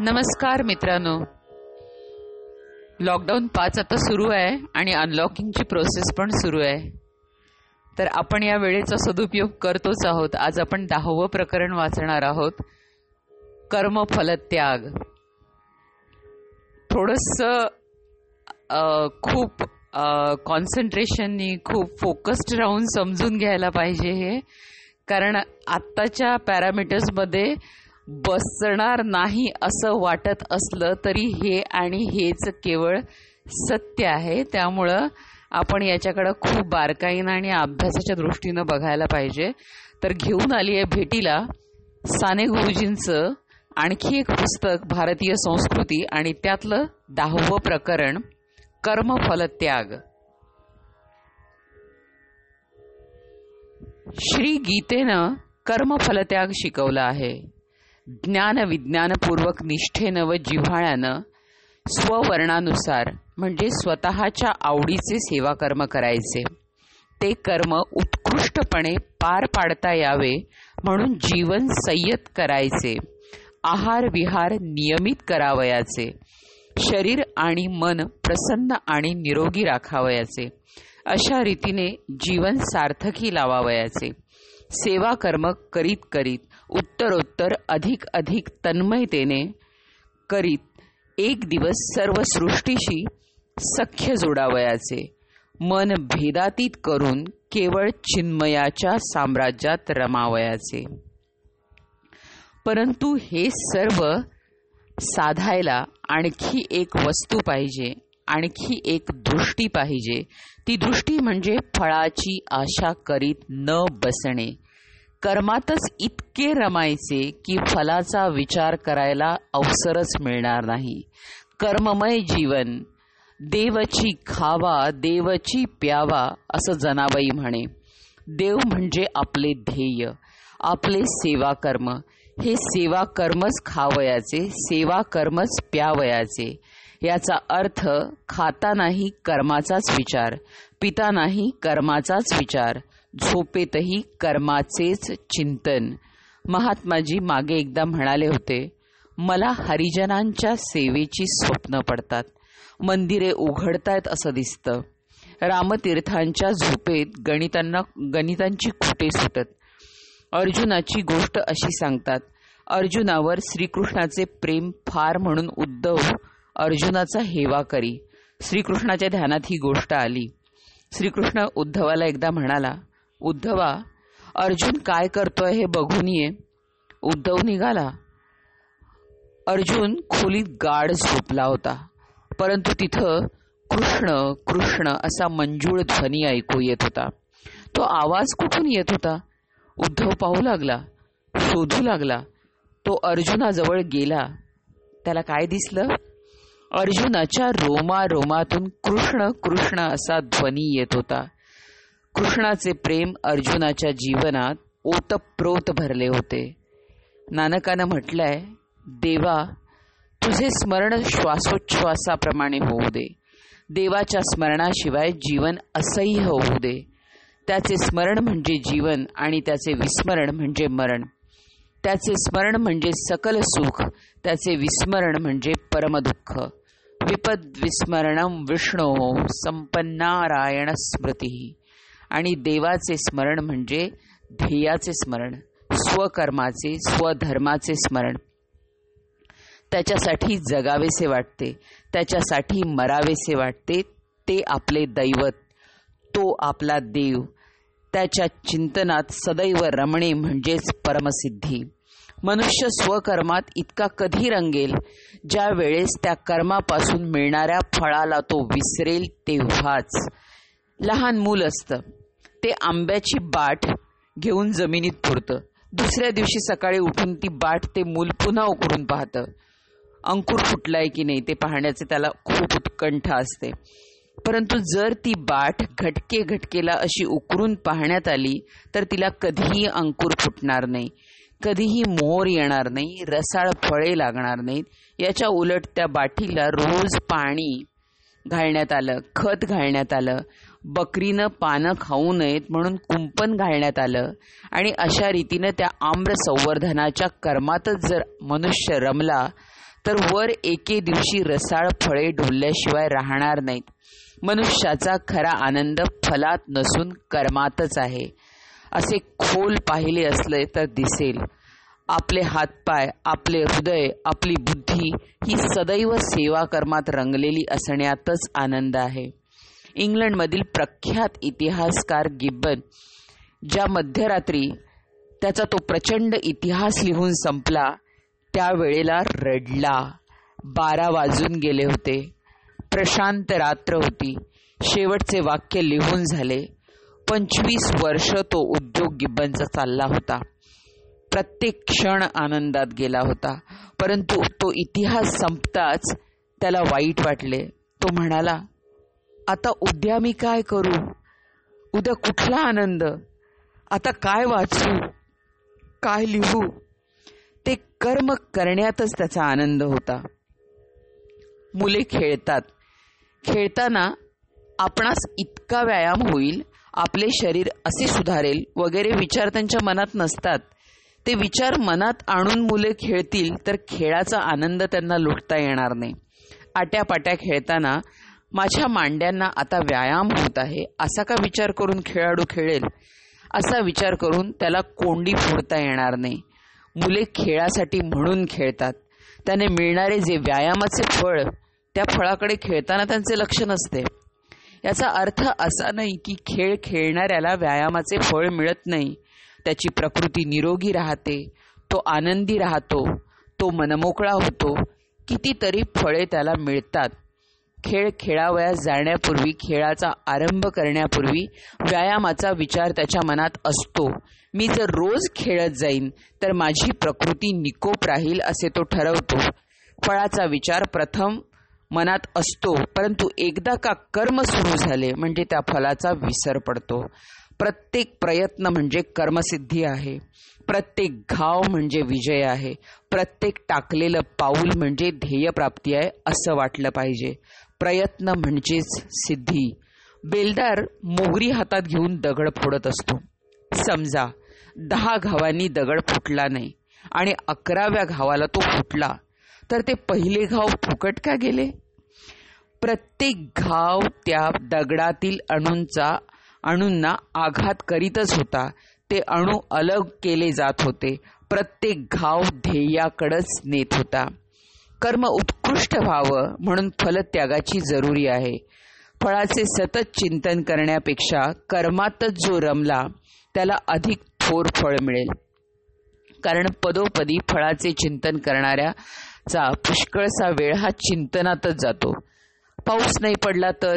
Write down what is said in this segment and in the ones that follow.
नमस्कार मित्रांनो. लॉकडाऊन पाच आता सुरू आहे आणि अनलॉकिंगची प्रोसेस पण सुरू आहे. तर आपण या वेळेचा सदुपयोग करतोच आहोत. आज आपण दहावं प्रकरण वाचणार आहोत. कर्मफलत्याग थोडंसं खूप कॉन्सन्ट्रेशननी खूप फोकस्ड राहून समजून घ्यायला पाहिजे हे. कारण आत्ताच्या पॅरामीटर्समध्ये बसणार नाही असं वाटत असलं तरी हे आणि हेच केवळ सत्य आहे. त्यामुळं आपण याच्याकडं खूप बारकाईनं आणि अभ्यासाच्या दृष्टीनं बघायला पाहिजे. तर घेऊन आली आहे भेटीला साने गुरुजींचं आणखी एक पुस्तक भारतीय संस्कृती आणि त्यातलं दहावं प्रकरण कर्मफलत्याग. श्री गीतेनं कर्मफलत्याग शिकवला आहे. ज्ञान विज्ञानपूर्वक निष्ठेनं व जिव्हाळ्यानं स्ववर्णानुसार म्हणजे स्वतःच्या आवडीचे सेवाकर्म करायचे. ते कर्म उत्कृष्टपणे पार पाडता यावे म्हणून जीवन संयत करायचे. आहार विहार नियमित करावयाचे. शरीर आणि मन प्रसन्न आणि निरोगी राखावयाचे. अशा रीतीने जीवन सार्थकी लावावयाचे. सेवा कर्म करीत करीत उत्तरोत्तर अधिक अधिक तन्मयतेने करीत एक दिवस सर्व सृष्टीशी सख्य जोडावयाचे. मन भेदातीत करून केवळ चिन्मयाच्या साम्राज्यात रमावयाचे. परंतु हे सर्व साधायला आणखी एक वस्तू पाहिजे आणखी एक दृष्टी पाहिजे. ती दृष्टी म्हणजे फळाची आशा करीत न बसणे. कर्मातच इतके रमायचे की फलाचा विचार करायला अवसरच मिळणार नाही. कर्ममय जीवन देवची खावा देवची प्यावा असं जनाबाई म्हणे. देव म्हणजे आपले ध्येय आपले सेवा कर्म हे सेवा कर्मच खावयाचे सेवा कर्मच प्यावयाचे. याचा अर्थ खातानाही कर्माचाच विचार पितानाही कर्माचाच विचार. झोपेतही कर्माचेच चिंतन. महात्माजी मागे एकदा म्हणाले होते मला हरिजनांच्या सेवेची स्वप्न पडतात. मंदिरे उघडतायत असं दिसतं. रामतीर्थांच्या झोपेत गणितांना गणितांची खुटे सुटत. अर्जुनाची गोष्ट अशी सांगतात अर्जुनावर श्रीकृष्णाचे प्रेम फार म्हणून उद्धव अर्जुनाचा हेवा करी. श्रीकृष्णाच्या ध्यानात ही गोष्ट आली. श्रीकृष्ण उद्धवाला एकदा म्हणाला उद्धवा अर्जुन काय करतोय हे बघून ये. उद्धव निघाला. अर्जुन खोलीत गाढ झोपला होता. परंतु तिथं कृष्ण कृष्ण असा मंजूळ ध्वनी ऐकू येत होता. तो आवाज कुठून येत होता? उद्धव पाहू लागला शोधू लागला. तो अर्जुनाजवळ गेला. त्याला काय दिसलं? अर्जुनाच्या रोमा रोमातून कृष्ण कृष्ण असा ध्वनी येत होता. कृष्णाचे प्रेम अर्जुनाच्या जीवनात ओतप्रोत भरले होते. नानकानं म्हटलंय देवा तुझे स्मरण श्वासोच्छ्वासाप्रमाणे होऊ दे. देवाच्या स्मरणाशिवाय जीवन असह्य होऊ दे. त्याचे स्मरण म्हणजे जीवन आणि त्याचे विस्मरण म्हणजे मरण. त्याचे स्मरण म्हणजे सकल सुख त्याचे विस्मरण म्हणजे परमदुःख. विपद विस्मरणम विष्णो संपन्नारायण स्मृती. आणि देवाचे स्मरण म्हणजे ध्येयाचे स्मरण स्वकर्माचे स्वधर्माचे स्मरण. त्याच्यासाठी जगावेसे वाटते त्याच्यासाठी मरावेसे वाटते ते आपले दैवत तो आपला देव. त्याच्या चिंतनात सदैव रमणे म्हणजेच परमसिद्धी. मनुष्य स्वकर्मात इतका कधी रंगेल? ज्या वेळेस त्या कर्मापासून मिळणाऱ्या फळाला तो विसरेल तेव्हाच. लहान मूल असतं. ते आंब्याची बाट घेऊन जमिनीत पुरतं दुसऱ्या दिवशी सकाळी उठून ती बाट ते मूल पुन्हा उकरून पाहतं. अंकुर फुटलाय की नाही ते पाहण्याचे त्याला खूप उत्कंठ असते. परंतु जर ती बाट घटके घटकेला अशी उकरून पाहण्यात आली तर तिला कधीही अंकुर फुटणार नाही. कधीही मोहर येणार नाही रसाळ फळे लागणार नाहीत. याच्या उलट त्या बाठीला रोज पाणी घालण्यात आलं खत घालण्यात आलं. बकरीनं पानं खाऊ नयेत म्हणून कुंपण घालण्यात आलं. आणि अशा रीतीनं त्या आम्र संवर्धनाच्या कर्मातच जर मनुष्य रमला तर वर एके दिवशी रसाळ फळे ढोलल्याशिवाय राहणार नाहीत. मनुष्याचा खरा आनंद फलात नसून कर्मातच आहे. असे खोल पाहिले असले तर दिसेल. आपले हातपाय आपले हृदय आपली बुद्धी ही सदैव सेवा कर्मात रंगलेली असण्यातच आनंद आहे. इंग्लंडमधील प्रख्यात इतिहासकार गिब्बन ज्या मध्यरात्री त्याचा तो प्रचंड इतिहास लिहून संपला त्यावेळेला रडला. बारा वाजून गेले होते. प्रशांत रात्र होती. शेवटचे वाक्य लिहून झाले. पंचवीस वर्ष तो उद्योग गिब्बनचा चालला होता. प्रत्येक क्षण आनंदात गेला होता. परंतु तो इतिहास संपताच त्याला वाईट वाटले. तो म्हणाला आता उद्या मी काय करू? उद्या कुठला आनंद? आता काय वाचू? काय लिहू? ते कर्म करण्यातच त्याचा आनंद होता. मुले खेळतात. खेळताना आपणास इतका व्यायाम होईल आपले शरीर असे सुधारेल वगैरे विचार त्यांच्या मनात नसतात. ते विचार मनात आणून मुले खेळतील तर खेळाचा आनंद त्यांना लुटता येणार नाही. आट्यापाट्या खेळताना माझ्या मांड्यांना आता व्यायाम होत आहे. असा का विचार करून खेळाडू खेळेल? असा विचार करून त्याला कोंडी फोडता येणार नाही. मुले खेळासाठी म्हणून खेळतात. त्याने मिळणारे जे व्यायामाचे फळ त्या फळाकडे खेळताना त्यांचे लक्ष नसते. याचा अर्थ असा नाही की खेळ खेळणाऱ्याला व्यायामाचे फळ मिळत नाही. त्याची प्रकृती निरोगी राहते. तो आनंदी राहतो. तो मनमोकळा होतो. कितीतरी फळे त्याला मिळतात. खेळ खेळावयास जाण्यापूर्वी खेळाचा आरंभ करण्यापूर्वी व्यायामाचा विचार त्याच्या मनात असतो. मी जर रोज खेळत जाईन तर माझी प्रकृती निकोप राहील असे तो ठरवतो. फळाचा विचार प्रथम मनात असतो परंतु एकदा का कर्म सुरू झाले म्हणजे त्या फलाचा विसर पडतो. प्रत्येक प्रयत्न म्हणजे कर्मसिद्धी आहे. प्रत्येक घाव म्हणजे विजय आहे. प्रत्येक टाकलेलं पाऊल म्हणजे ध्येयप्राप्ती आहे असं वाटलं पाहिजे. प्रयत्न म्हणजेच सिद्धी. बेलदार मोगरी हातात घेऊन दगड फोडत असतो. समजा दहा घावांनी दगड फुटला नाही आणि अकराव्या घावाला तो फुटला तर ते पहिले घाव फुकट का गेले? प्रत्येक घाव त्या दगडातील अणूंचा अणूंना आघात करीतच होता. ते अणू अलग केले जात होते. प्रत्येक घाव ध्येयाकडंच नेत होता. कर्म उत्कृष्ट व्हावं म्हणून फलत्यागाची जरुरी आहे. फळाचे सतत चिंतन करण्यापेक्षा कर्मातच जो रमला त्याला अधिक थोर फळ मिळेल. कारण पदोपदी फळाचे चिंतन करणाऱ्याचा पुष्कळसा वेळ हा चिंतनातच जातो. पाऊस नाही पडला तर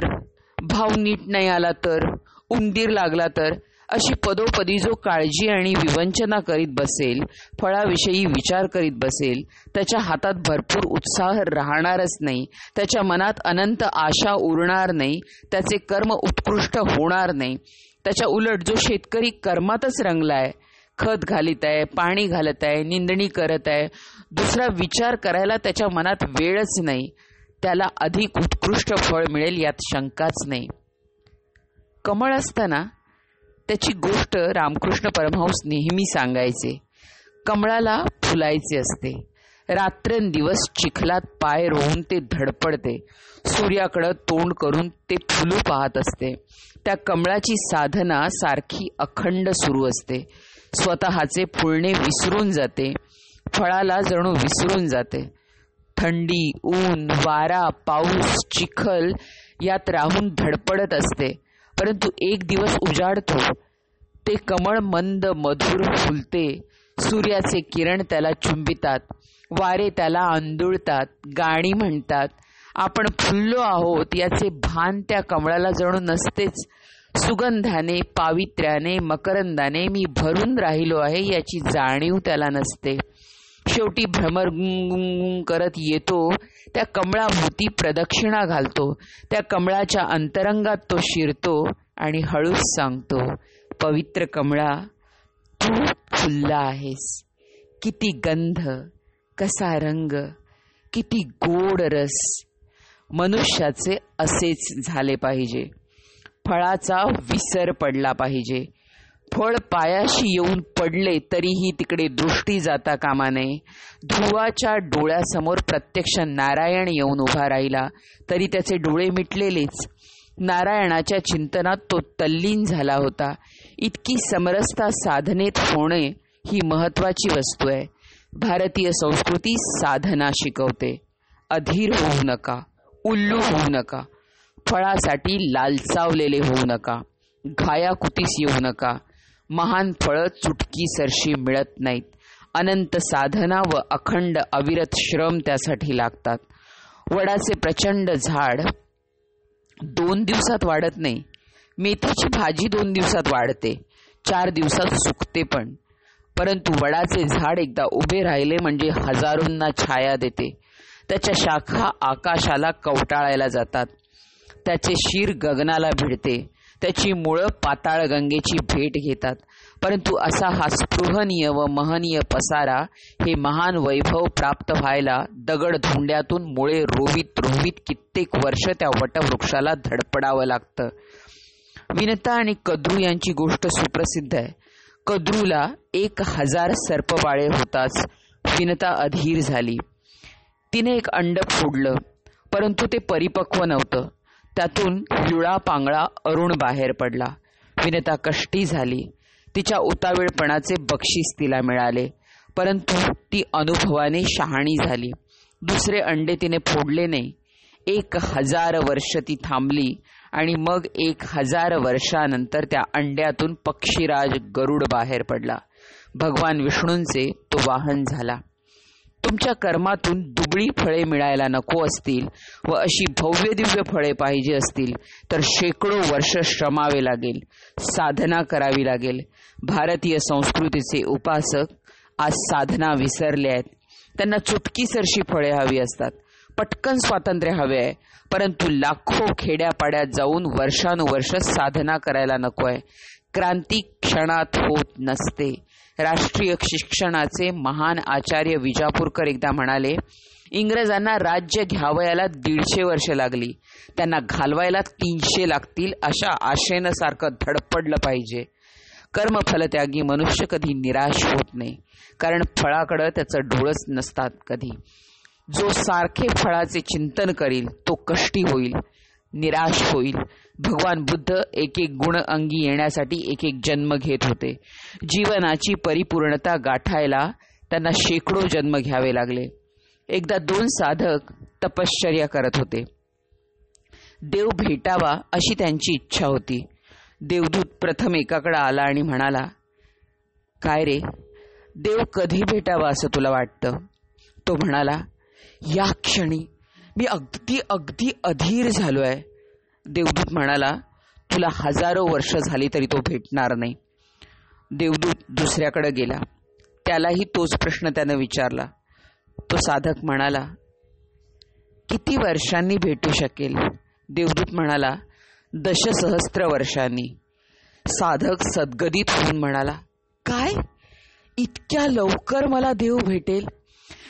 भाव नीट नाही आला तर उंदीर लागला तर अशी पदोपदी जो काळजी आणि विवंचना करीत बसेल फळाविषयी विचार करीत बसेल त्याच्या हातात भरपूर उत्साह राहणारच नाही त्याच्या मनात अनंत आशा उरणार नाही त्याचे कर्म उत्कृष्ट होणार नाही त्याच्या उलट जो शेतकरी कर्मातच रंगलाय खत घालीत आहे पाणी घालत आहे निंदणी करत आहे दुसरा विचार करायला त्याच्या मनात वेळच नाही त्याला अधिक उत्कृष्ट फळ मिळेल यात शंकाच नाही. कमळ असताना त्याची गोष्ट रामकृष्ण परमहंस नेहमी सांगायचे. कमळाला फुलायचे असते. रात्रंदिवस चिखलात पाय रोवून ते धडपडते. सूर्याकडं तोंड करून ते फुलू पाहत असते. त्या कमळाची साधना सारखी अखंड सुरू असते. स्वतःचे फुलणे विसरून जाते. फळाला जणू विसरून जाते. थंडी ऊन वारा पाऊस चिखल यात राहून धडपडत असते. परंतु एक दिवस उजाडतो. ते कमळ मंद मधुर फुलते. सूर्याचे किरण त्याला चुंबितात. वारे त्याला आंदुळतात. गाणी म्हणतात. आपण फुललो आहोत याचे भान त्या कमळाला जणू नसतेच. सुगंधाने पावित्र्याने मकरंदाने मी भरून राहिलो आहे याची जाणीव त्याला नसते. शेवटी भ्रमर करत येतो त्या कमळाभोवती प्रदक्षिणा घालतो. त्या कमळाच्या अंतरंगात तो शिरतो आणि हळूच सांगतो पवित्र कमळा तू फुलला आहेस. किती गंध कसा रंग किती गोड रस. मनुष्याचे असेच झाले पाहिजे. फळाचा विसर पडला पाहिजे. फळ पायाशी येऊन पडले तरीही तिकडे दृष्टी जाता कामा नये. ध्रुवाच्या डोळ्यासमोर प्रत्यक्ष नारायण येऊन उभा राहिला. तरी त्याचे डोळे मिटलेलेच. नारायणाच्या चिंतनात तो तल्लीन झाला होता. इतकी समरसता साधनेत होणे ही महत्वाची वस्तू आहे. भारतीय संस्कृती साधना शिकवते. अधीर होऊ नका. उल्लू होऊ नका. फळासाठी लालचावलेले होऊ नका. घायाकुतीस येऊ नका. महान फळं चुटकी सरशी मिळत नाहीत. अनंत साधना व अखंड अविरत श्रम त्यासाठी लागतात. वडाचे प्रचंड झाड दोन दिवसात वाढत नाही. मेथीची भाजी दोन दिवसात वाढते. चार दिवसात सुकते पण. परंतु वडाचे झाड एकदा उभे राहिले म्हणजे हजारोंना छाया देते. त्याच्या शाखा आकाशाला कवटाळायला जातात. त्याचे शीर गगनाला भिडते. त्याची मुळं पाताळ गंगेची भेट घेतात. परंतु असा हा स्पृहनीय व महनीय पसारा हे महान वैभव प्राप्त व्हायला दगड धोंड्यातून मुळे रोवित रोवित कित्येक वर्ष त्या वटवृक्षाला धडपडावं लागतं. विनता आणि कद्रू यांची गोष्ट सुप्रसिद्ध आहे. कद्रूला एक हजार सर्पबाळे होताच विनता अधीर झाली. तिने एक अंड फोडलं परंतु ते परिपक्व नव्हतं. त्यातून लुळा पांगळा अरुण बाहेर पडला. विनता कष्टी झाली. तिच्या उतावीळपणाचे बक्षीस तिला मिळाले. परंतु ती अनुभवाने शहाणी झाली. दुसरे अंडे तिने फोडले नाही. एक हजार वर्ष ती थांबली आणि मग एक हजार वर्षानंतर त्या अंड्यातून पक्षीराज गरुड बाहेर पडला. भगवान विष्णूंचे तो वाहन झाला. तुमच्या कर्मातून दुबळी फळे मिळायला नको असतील व अशी भव्य दिव्य फळे पाहिजे असतील तर शेकडो वर्ष श्रमावे लागेल साधना करावी लागेल. भारतीय संस्कृतीचे उपासक आज साधना विसरले आहेत. त्यांना चुटकीसरशी फळे हवी असतात. पटकन स्वातंत्र्य हवे आहे. परंतु लाखो खेड्यापाड्यात जाऊन वर्षानुवर्ष साधना करायला नको आहे. क्रांती क्षणात होत नसते. राष्ट्रीय शिक्षणाचे महान आचार्य विजापूरकर एकदा म्हणाले इंग्रजांना राज्य घ्यावयाला दीडशे वर्ष लागली. त्यांना घालवायला तीनशे लागतील अशा आशेनं सारखं धडपडलं पाहिजे. कर्मफलत्यागी मनुष्य कधी निराश होत नाही. कारण फळाकडं त्याचं डोळस नसतात कधी. जो सारखे फळाचे चिंतन करील तो कष्टी होईल. निराश होईल. भगवान बुद्ध एक एक गुण अंगी येण्यासाठी एक एक जन्म घेत होते. जीवनाची परिपूर्णता गाठायला त्यांना शेकडो जन्म घ्यावे लागले. एकदा दोन साधक तपश्चर्या करत होते. देव भेटावा अशी त्यांची इच्छा होती. देवदूत प्रथम एकाकडे आला आणि म्हणाला काय रे? देव कधी भेटावा असं तुला वाटतं? तो म्हणाला या क्षणी मी अगदी अगदी अधीर झालो आहे देवदूत म्हणाला तुला हजारो वर्ष झाली तरी तो भेटणार नाही. देवदूत दुसऱ्याकडे गेला. त्यालाही तोच प्रश्न त्यानं विचारला. तो साधक म्हणाला किती वर्षांनी भेटू शकेल? देवदूत म्हणाला दशसहस्त्र वर्षांनी. साधक सद्गदित होऊन म्हणाला काय? इतक्या लवकर मला देव भेटेल?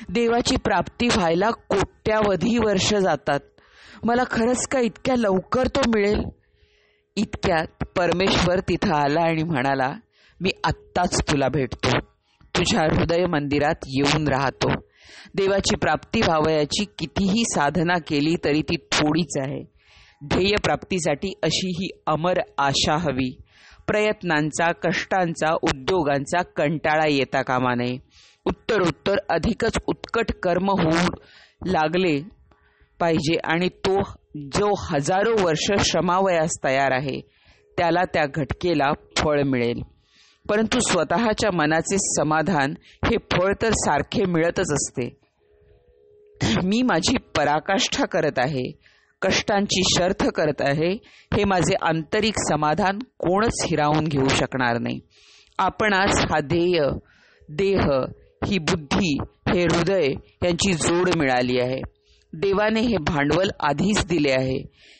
देवाची प्राप्ती व्हायला कोट्यावधी वर्ष जातात. मला खरंच का इतक्या लवकर तो मिळेल? इतक्यात परमेश्वर तिथं आला आणि म्हणाला मी आत्ताच तुला भेटतो. तुझ्या हृदय मंदिरात येऊन राहतो. देवाची प्राप्ती व्हावयाची कितीही साधना केली तरी ती थोडीच आहे. ध्येय प्राप्तीसाठी अशी ही अमर आशा हवी. प्रयत्नांचा कष्टांचा उद्योगांचा कंटाळा येता कामा नये. उत्तरोत्तर अधिकच उत्कट कर्म होऊ लागले पाहिजे. आणि तो जो हजारो वर्ष श्रमावयास तयार आहे त्याला त्या घटकेला फळ मिळेल. परंतु स्वतःच्या मनाचे समाधान हे फळ तर सारखे मिळतच असते. मी माझी पराकाष्ठा करत आहे कष्टांची शर्थ करत आहे हे माझे आंतरिक समाधान कोणच हिरावून घेऊ शकणार नाही. आपणास हा ध्येय देह ही बुद्धी हे हृदय यांची जोड मिळाली आहे. देवाने हे भांडवल आधीच दिले आहे.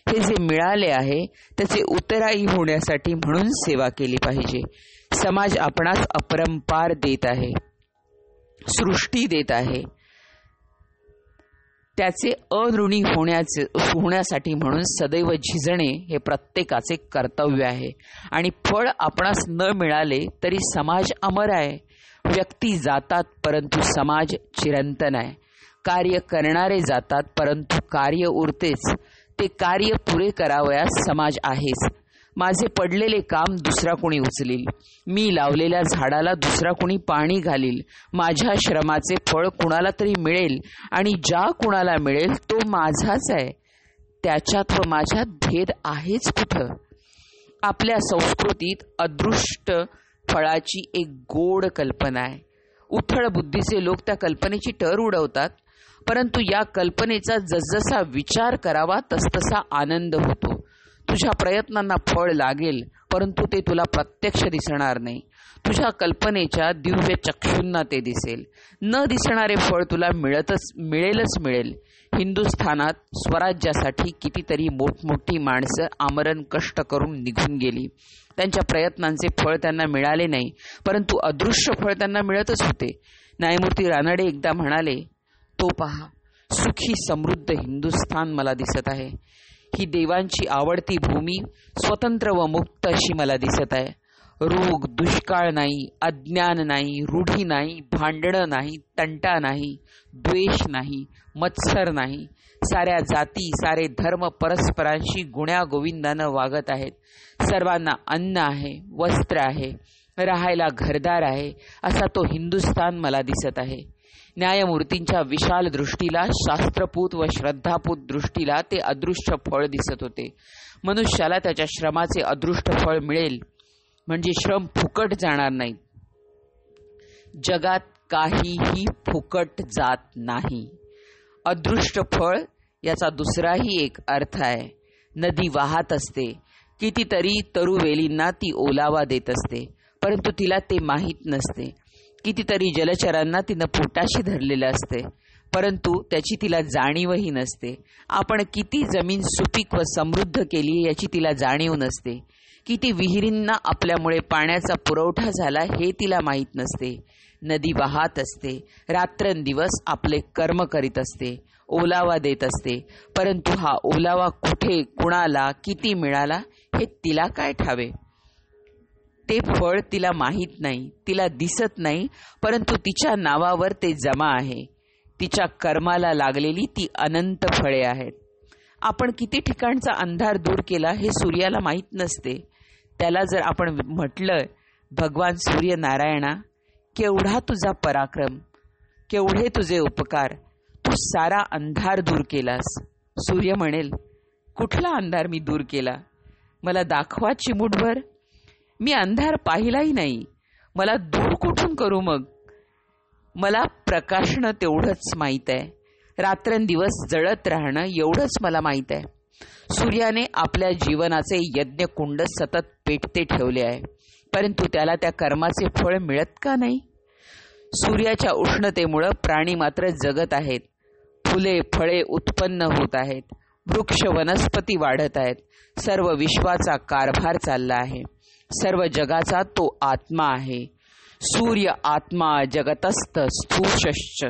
हे जे मिळाले आहे त्याचे उतराई होण्यासाठी म्हणून सेवा केली पाहिजे. समाज आपणास अपरंपार देत आहे. सृष्टी देत आहे. त्याचे अऋणी होण्याचे होण्यासाठी म्हणून सदैव झिजणे हे प्रत्येकाचे कर्तव्य आहे. आणि फळ आपणास न मिळाले तरी समाज अमर आहे. व्यक्ती जातात परंतु समाज चिरंतन आहे. कार्य करणारे जातात परंतु कार्य उरतेच. ते कार्य पुरे करावयास समाज आहेच. माझे पडलेले काम दुसरा कोणी उचलील. मी लावलेल्या झाडाला दुसरा कोणी पाणी घालील. माझ्या श्रमाचे फळ कुणाला तरी मिळेल आणि ज्या कुणाला मिळेल तो माझाच आहे. त्याच्यात व माझ्यात भेद आहेच कुठं? आपल्या संस्कृतीत अदृष्ट फळाची एक गोड कल्पना आहे. उथळ बुद्धीचे लोक त्या कल्पनेची टर उडवतात परंतु या कल्पनेचा जसजसा विचार करावा तसतसा आनंद होतो. तुझ्या प्रयत्नांना फळ लागेल परंतु ते तुला प्रत्यक्ष दिसणार नाही. तुझ्या कल्पनेच्या दिव्य चक्षूंना ते दिसेल. न दिसणारे फळ तुला मिळतच मिळेलच मिळेल. हिंदुस्थानात स्वराज्यासाठी कितीतरी मोठमोठी माणसं आमरण कष्ट करून निघून गेली. त्यांच्या प्रयत्नांचे फळ त्यांना मिळाले नाही परंतु अदृश्य फळ त्यांना मिळतच होते. न्यायमूर्ती रानडे एकदा म्हणाले तो पहा सुखी समृद्ध हिंदुस्थान मला दिसत आहे. ही देवांची आवडती भूमी स्वतंत्र व मुक्त अशी मला दिसत आहे. रोग दुष्काळ नाही अज्ञान नाही रूढी नाही भांडणं नाही तंटा नाही द्वेष नाही मत्सर नाही. साऱ्या जाती सारे धर्म परस्परांशी गुण्यागोविंदानं वागत आहेत. सर्वांना अन्न आहे वस्त्र आहे राहायला घरदार आहे असा तो हिंदुस्थान मला दिसत आहे. न्यायमूर्तींच्या विशाल दृष्टीला शास्त्रपूत व श्रद्धापूत दृष्टीला ते अदृश्य फळ दिसत होते. मनुष्याला त्याच्या श्रमाचे अदृष्ट फळ मिळेल म्हणजे श्रम फुकट जाणार नाही. जगात काहीही फुकट जात नाही. अदृष्ट फळ याचा दुसराही एक अर्थ आहे. नदी वाहत असते. कितीतरी तरुवेलींना ती ओलावा देत असते. परंतु तिला ते माहीत नसते. कितीतरी जलचरांना तिनं पोटाशी धरलेलं असते. परंतु त्याची तिला जाणीवही नसते. आपण किती जमीन सुपीक व समृद्ध केली याची तिला जाणीव नसते. किती विहिरींना आपल्यामुळे पाण्याचा पुरवठा झाला हे तिला माहीत नसते. नदी वाहत असते. रात्रंदिवस आपले कर्म करीत असते. ओलावा देत असते. परंतु हा ओलावा कुठे कुणाला किती मिळाला हे तिला काय ठावे? ते फळ तिला माहीत नाही तिला दिसत नाही परंतु तिच्या नावावर ते जमा आहे. तिच्या कर्माला लागलेली ती अनंत फळे आहेत. आपण किती ठिकाणचा अंधार दूर केला हे सूर्याला माहीत नसते. त्याला जर आपण म्हटलं भगवान सूर्यनारायणा केवढा तुझा पराक्रम केवढे तुझे उपकार तू सारा अंधार दूर केलास. सूर्य म्हणेल कुठला अंधार मी दूर केला? मला दाखवा चिमुटभर. मी अंधार पाहिलाही नाही. मला दूर कुठून करू मग? मला प्रकाशनं तेवढंच माहीत आहे. रात्रंदिवस जळत राहणं एवढंच मला माहीत आहे. सूर्याने आपल्या जीवनाचे यज्ञकुंड सतत पेटते ठेवले आहे. परंतु त्याला त्या कर्माचे फळ मिळत का नाही? सूर्याच्या उष्णतेमुळं प्राणी मात्र जगत आहेत. फुले फळे उत्पन्न होत आहेत. वृक्ष वनस्पती वाढत आहेत. सर्व विश्वाचा कारभार चालला आहे. सर्व जगाचा तो आत्मा आहे. सूर्य आत्मा जगतस्थ स्थूषश्च.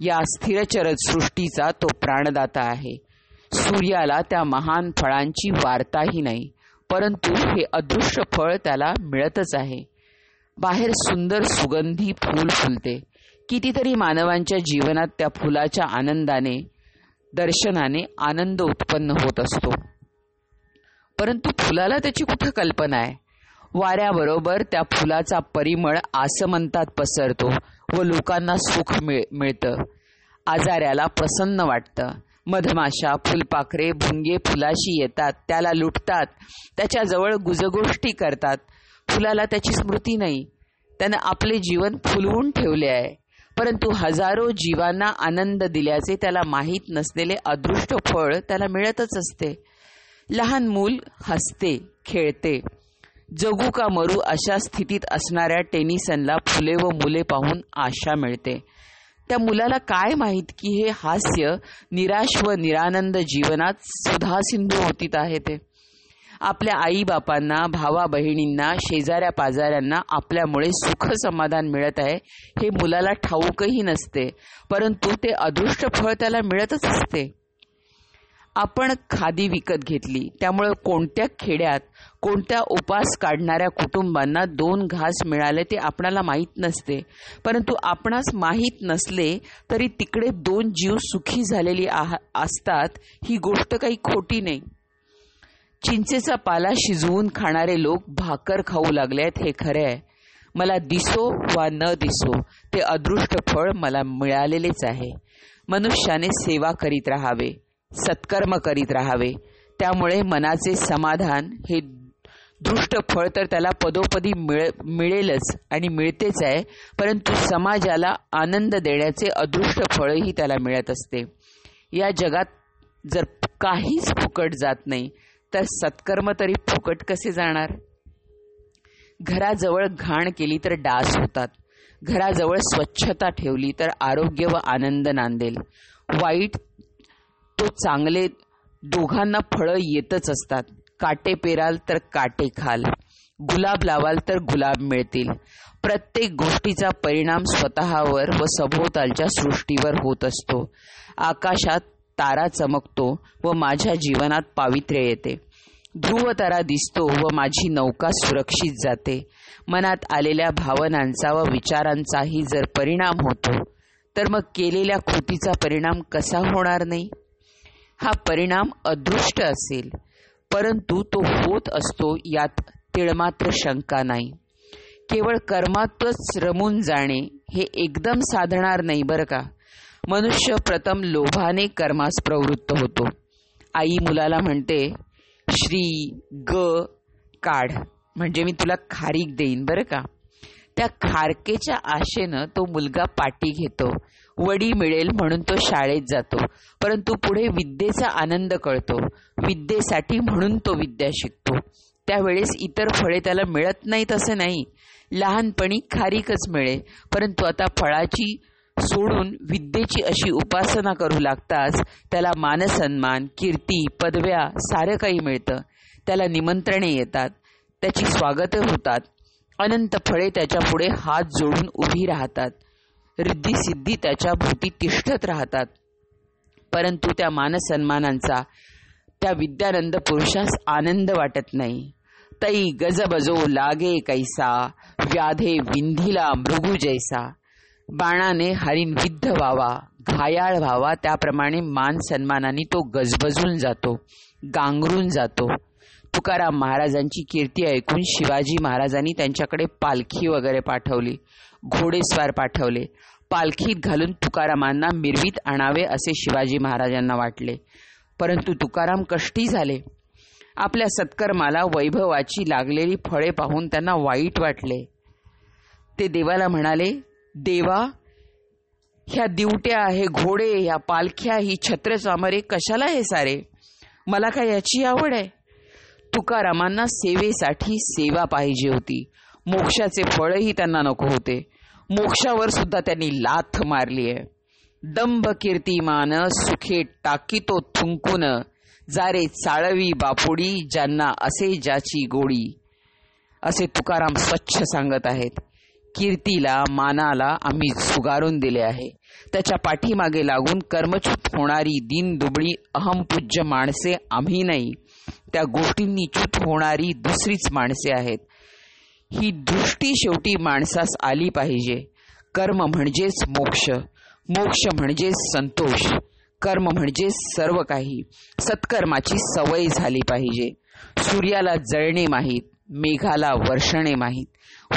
या स्थिरचर सृष्टीचा तो प्राणदाता आहे. सूर्याला त्या महान फळांची वार्ताही नाही परंतु हे अदृश्य फळ त्याला मिळतच आहे. बाहेर सुंदर सुगंधी फूल फुलते. कितीतरी मानवांच्या जीवनात त्या फुलाच्या आनंदाने दर्शनाने आनंद उत्पन्न होत असतो. परंतु फुलाला त्याची कुठं कल्पना आहे? वाऱ्याबरोबर त्या फुलाचा परिमळ आसमंतात पसरतो व लोकांना सुख मिळ मिळतं. आजाऱ्याला प्रसन्न वाटतं. मधमाशा फुलपाखरे भुंगे फुलाशी येतात. त्याला लुटतात. त्याच्याजवळ गुजगोष्टी करतात. फुलाला त्याची स्मृती नाही. त्यानं आपले जीवन फुलवून ठेवले आहे. परंतु हजारो जीवांना आनंद दिल्याचे त्याला माहीत नसलेले अदृष्ट फळ त्याला मिळतच असते. लहान मूल हसते खेळते. जगू का मरू अशा स्थितीत असणाऱ्या टेनिसनला फुले व मुले पाहून आशा मिळते. त्या मुलाला काय माहीत की हे हास्य निराश व निरानंद जीवनात सुधा सिंधू होतीत आहे ते. आपल्या आईबापांना भावा बहिणींना शेजाऱ्या पाजाऱ्यांना आपल्यामुळे सुख समाधान मिळत आहे हे मुलाला ठाऊकही नसते परंतु ते अदृष्ट फळ त्याला मिळतच असते. आपण खादी विकत घेतली. त्यामुळे कोणत्या खेड्यात कोणत्या उपास काढणाऱ्या कुटुंबांना दोन घास मिळाले ते आपणाला माहीत नसते. परंतु आपणास माहीत नसले तरी तिकडे दोन जीव सुखी झालेली असतात ही गोष्ट काही खोटी नाही. चिंचेचा पाला शिजवून खाणारे लोक भाकर खाऊ लागले आहेत हे खरे आहे मला दिसो वा न दिसो ते अदृष्ट फळ मला मिळालेलेच आहे. मनुष्याने सेवा करीत राहावे. सत्कर्म करीत राहावे. त्यामुळे मनाचे समाधान हे दृष्ट फळ तर त्याला पदोपदी मिळ मिळेलच आणि मिळतेच आहे परंतु समाजाला आनंद देण्याचे अदृष्ट फळही त्याला मिळत असते. या जगात जर काहीच फुकट जात नाही तर सत्कर्म तरी फुकट कसे जाणार? घराजवळ घाण केली तर डास होतात. घराजवळ स्वच्छता ठेवली तर आरोग्य व आनंद नांदेल. वाईट तो चांगले दोघांना फळं येतच असतात. काटे पेराल तर काटे खाल. गुलाब लावाल तर गुलाब मिळतील. प्रत्येक गोष्टीचा परिणाम स्वतःवर व सभोवतालच्या सृष्टीवर होत असतो. आकाशात तारा चमकतो व माझ्या जीवनात पावित्र्य येते. ध्रुव तारा दिसतो व माझी नौका सुरक्षित जाते. मनात आलेल्या भावनांचा व विचारांचाही जर परिणाम होतो तर मग केलेल्या कृतीचा परिणाम कसा होणार नाही? हा परिणाम अदृष्ट असेल परंतु तो होत असतो यात तिळमात्र शंका नाही. केवळ कर्मातच रमून जाणे हे एकदम साधणार नाही बरं का? मनुष्य प्रथम लोभाने कर्मास प्रवृत्त होतो. आई मुलाला म्हणते श्री ग काढ. म्हणजे मी तुला खारीक देईन बरं का? त्या खारकेच्या आशेनं तो मुलगा पाठी घेतो. वडी मिळेल म्हणून तो शाळेत जातो. परंतु पुढे विद्येचा आनंद कळतो. विद्येसाठी म्हणून तो विद्या शिकतो. त्यावेळेस इतर फळे त्याला मिळत नाहीत असं नाही. लहानपणी खारीकच मिळे. परंतु आता फळाची सोडून विद्येची अशी उपासना करू लागताच त्याला मानसन्मान कीर्ती पदव्या सारं काही मिळतं. त्याला निमंत्रणे येतात. त्याची स्वागत होतात. अनंत फळे त्याच्या पुढे हात जोडून उभी राहतात. रिद्धी सिद्धी त्याच्या भोवती तिष्ठत राहतात. परंतु त्या मानसन्मानांचा त्या विद्यानंद पुरुषास आनंद वाटत नाही. तई गजबजो लागे कैसा व्याधे विंधीला मृगू जैसा. बाणाने हरिण विद्ध व्हावा घायाळ व्हावा त्याप्रमाणे मान सन्मानाने तो गजबजून जातो गांगरून जातो. तुकाराम महाराजांची कीर्ती ऐकून शिवाजी महाराजांनी त्यांच्याकडे पालखी वगैरे पाठवली घोडेस्वार पाठवले. पालखीत घालून तुकारामांना मिरवीत आणावे असे शिवाजी महाराजांना वाटले. परंतु तुकाराम कष्टी झाले. आपल्या सत्कर्माला वैभवाची लागलेली फळे पाहून त्यांना वाईट वाटले. ते देवाला म्हणाले देवा ह्या दिवट्या हे घोडे ह्या पालख्या ही छत्र सामरे कशाला हे सारे? मला काय याची आवड आहे? तुकारामांना सेवेसाठी सेवा पाहिजे होती. मोक्षाचे फळही त्यांना नको होते. मोक्षावर सुद्धा त्यांनी लाथ मारली आहे. दंभ कीर्तिमान सुखे टाकीतो थुंकून. जारे चाळवी बापुडी ज्यांना असे ज्याची गोडी. असे तुकाराम स्वच्छ सांगत आहेत. कीर्तीला मानाला आम्ही सुगारून दिले आहे. त्याच्या पाठीमागे लागून कर्मच्युत होणारी दिन दुबळी अहमपूज्य माणसे आम्ही नाही. त्या गोष्टींनी च्युत होणारी दुसरीच माणसे आहेत. ही दृष्टी शेवटी माणसास आली पाहिजे. कर्म म्हणजेच मोक्ष. मोक्ष म्हणजेच संतोष. कर्म म्हणजे सर्व काही. सत्कर्माची सवय झाली पाहिजे. सूर्याला जळणे माहीत. मेघाला वर्षणे माहीत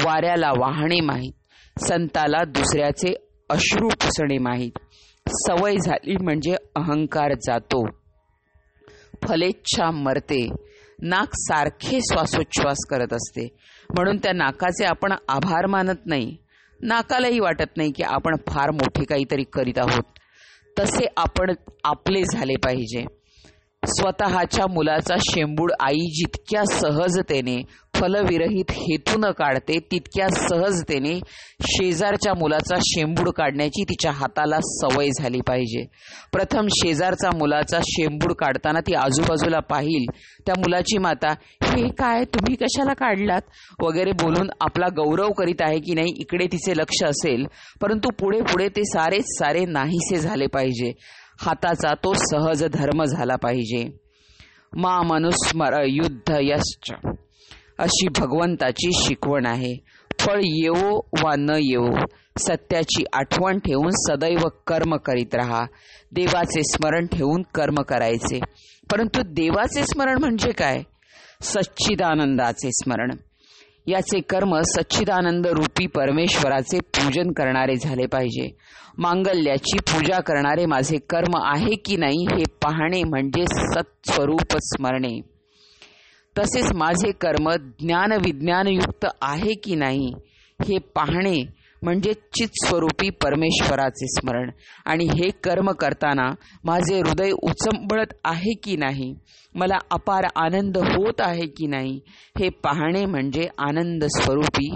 वाऱ्याला वाहणे माहीत संताला दुसऱ्याचे अश्रू पुसणे माहीत. सवय झाली म्हणजे अहंकार जातो. फलेच्छा मरते. नाक सारखे श्वासोच्छ्वास करत असते. म्हणून त्या नाकाचे आपण आभार मानत नाही. नाकालाही वाटत नाही की आपण फार मोठे काहीतरी करीत आहोत. तसे आपण आपले झाले पाहिजे. स्वतःच्या मुलाचा शेंबूड आई जितक्या सहजतेने फलविरहित हेतू न काढते तितक्या सहजतेने शेजारच्या मुलाचा शेंबूड काढण्याची तिच्या हाताला सवय झाली पाहिजे. प्रथम शेजारचा मुलाचा शेंबूड काढताना ती आजूबाजूला पाहिल. त्या मुलाची माता हे काय तुम्ही कशाला काढलात? वगैरे बोलून आपला गौरव करीत आहे की नाही इकडे तिचे लक्ष असेल. परंतु पुढे पुढे ते सारेच सारे नाहीसे झाले पाहिजे. हाताचा तो सहज धर्म झाला पाहिजे. मा मनुस्मर युद्ध यश्च. अशी भगवंताची शिकवण आहे. फळ येवो वा न येवो सत्याची आठवण ठेवून सदैव कर्म करीत राहा. देवाचे स्मरण ठेवून कर्म करायचे. परंतु देवाचे स्मरण म्हणजे काय? सच्चिदानंदाचे स्मरण. याचे कर्म सच्चिदानंद रूपी परमेश्वराचे पूजन करणारे झाले पाहिजे. मांगल्याची पूजा करणारे माझे कर्म आहे की नाही हे पाहणे म्हणजे सत्स्वरूप स्मरणे. तसेच माझे कर्म ज्ञान विज्ञानयुक्त आहे की नाही हे पाहणे म्हणजे चित्स्वरूपी परमेश्वराचे स्मरण. आणि हे कर्म करताना माझे हृदय उचंबळत आहे की नाही? मला अपार आनंद होत आहे की नाही? हे पाहणे म्हणजे आनंद स्वरूपी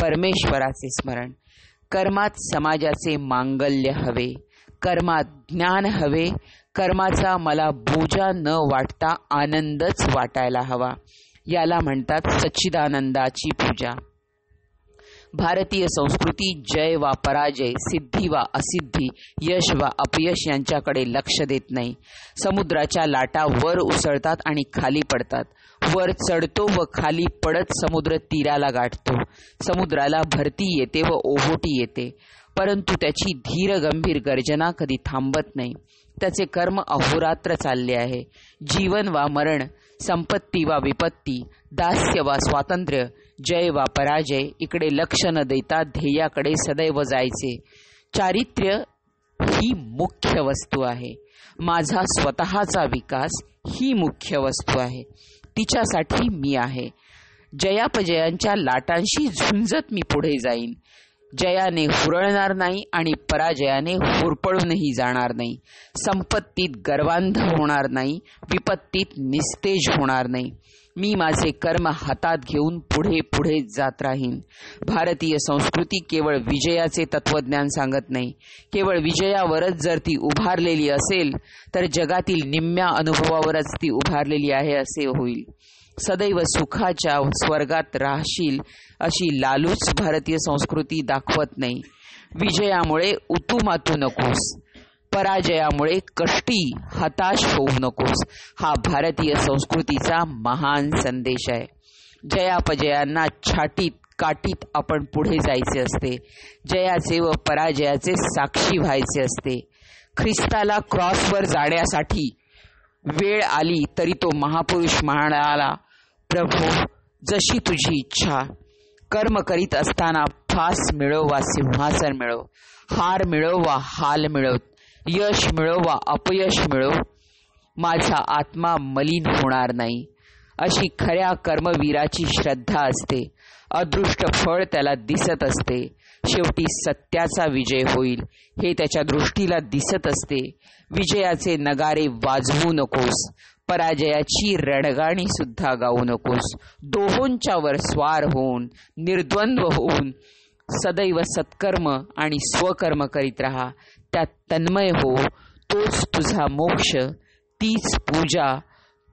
परमेश्वराचे स्मरण. कर्मात समाजाचे मांगल्य हवे कर्मात ज्ञान हवे कर्माचा मला बोजा न वाटता आनंदच वाटायला हवा. याला म्हणतात सच्चिदानंदाची पूजा. भारतीय संस्कृती जय वा पराजय सिद्धी वा असिद्धी यश वा अपयश यांच्याकडे लक्ष देत नाही. समुद्राच्या लाटा वर उसळतात आणि खाली पडतात. वर चढतो व खाली पडत समुद्र तीराला गाठतो. समुद्राला भरती येते व ओहोटी येते. परंतु त्याची धीर गंभीर गर्जना कधी थांबत नाही. त्याचे कर्म अहोरात्र चालले आहे. जीवन वा मरण संपत्ती वा विपत्ती दास्य वा स्वातंत्र्य जय वा पराजय इकडे लक्ष न देता ध्येयाकडे सदैव जायचे. चारित्र्य ही मुख्य वस्तू आहे. माझा स्वतःचा विकास ही मुख्य वस्तू आहे. तिच्यासाठी मी आहे. जयापजयांच्या लाटांशी झुंजत मी पुढे जाईन. जयाने हुरळणार नाही आणि पराजयाने हुरपळूनही जाणार नाही. संपत्तीत गर्वांध होणार नाही. विपत्तीत निस्तेज होणार नाही. मी माझे कर्म हातात घेऊन पुढे पुढे जात राहीन. भारतीय संस्कृती केवळ विजयाचे तत्वज्ञान सांगत नाही. केवळ विजयावरच जर ती उभारलेली असेल तर जगातील निम्म्या अनुभवावरच ती उभारलेली आहे असे होईल. सदैव सुखाच्या स्वर्गात राहशील अशी लालूच भारतीय संस्कृती दाखवत नाही. विजयामुळे उतुमातू नकोस. पराजयामुळे कष्टी हताश होऊ नकोस. हा भारतीय संस्कृतीचा महान संदेश आहे. जयापजयांना छाटीत काटीत आपण पुढे जायचे असते. जयाचे व पराजयाचे साक्षी व्हायचे असते. ख्रिस्ताला क्रॉसवर जाण्यासाठी वेळ आली तरी तो महापुरुष म्हणाला प्रभू जशी तुझी इच्छा. कर्म करीत असताना फास मिळव वा सिंहासन मिळव. हार मिळव वा हाल मिळव. यश मिळो वा अपयश मिळो माझा आत्मा मलिन होणार नाही. अशी खऱ्या कर्मवीराची श्रद्धा असते. अदृष्ट फळ त्याला दिसत असते. शेवटी सत्याचा विजय होईल. हे त्याच्या दृष्टीला दिसत असते. विजयाचे नगारे वाजवू नकोस. पराजयाची रणगाणी सुद्धा गाऊ नकोस. दोहोंच्यावर स्वार होऊन निर्द्वंद्व होऊन सदैव सत्कर्म आणि स्वकर्म करीत राहा. त्यात तन्मय हो तोच तुझा मोक्ष तीच पूजा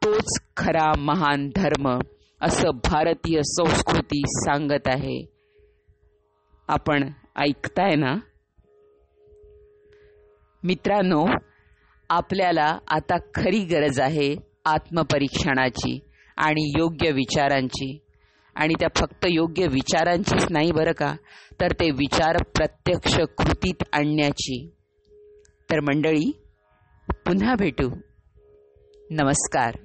तोच खरा महान धर्म असं भारतीय संस्कृती सांगत आहे. आपण ऐकताय ना? मित्रांनो आपल्याला आता खरी गरज आहे आत्मपरीक्षणाची आणि योग्य विचारांची. आणि त्या फक्त योग्य विचारांचीच नाही बरं का? तर ते विचार प्रत्यक्ष कृतीत आणण्याची. तर मंडळी पुन्हा भेटू. नमस्कार.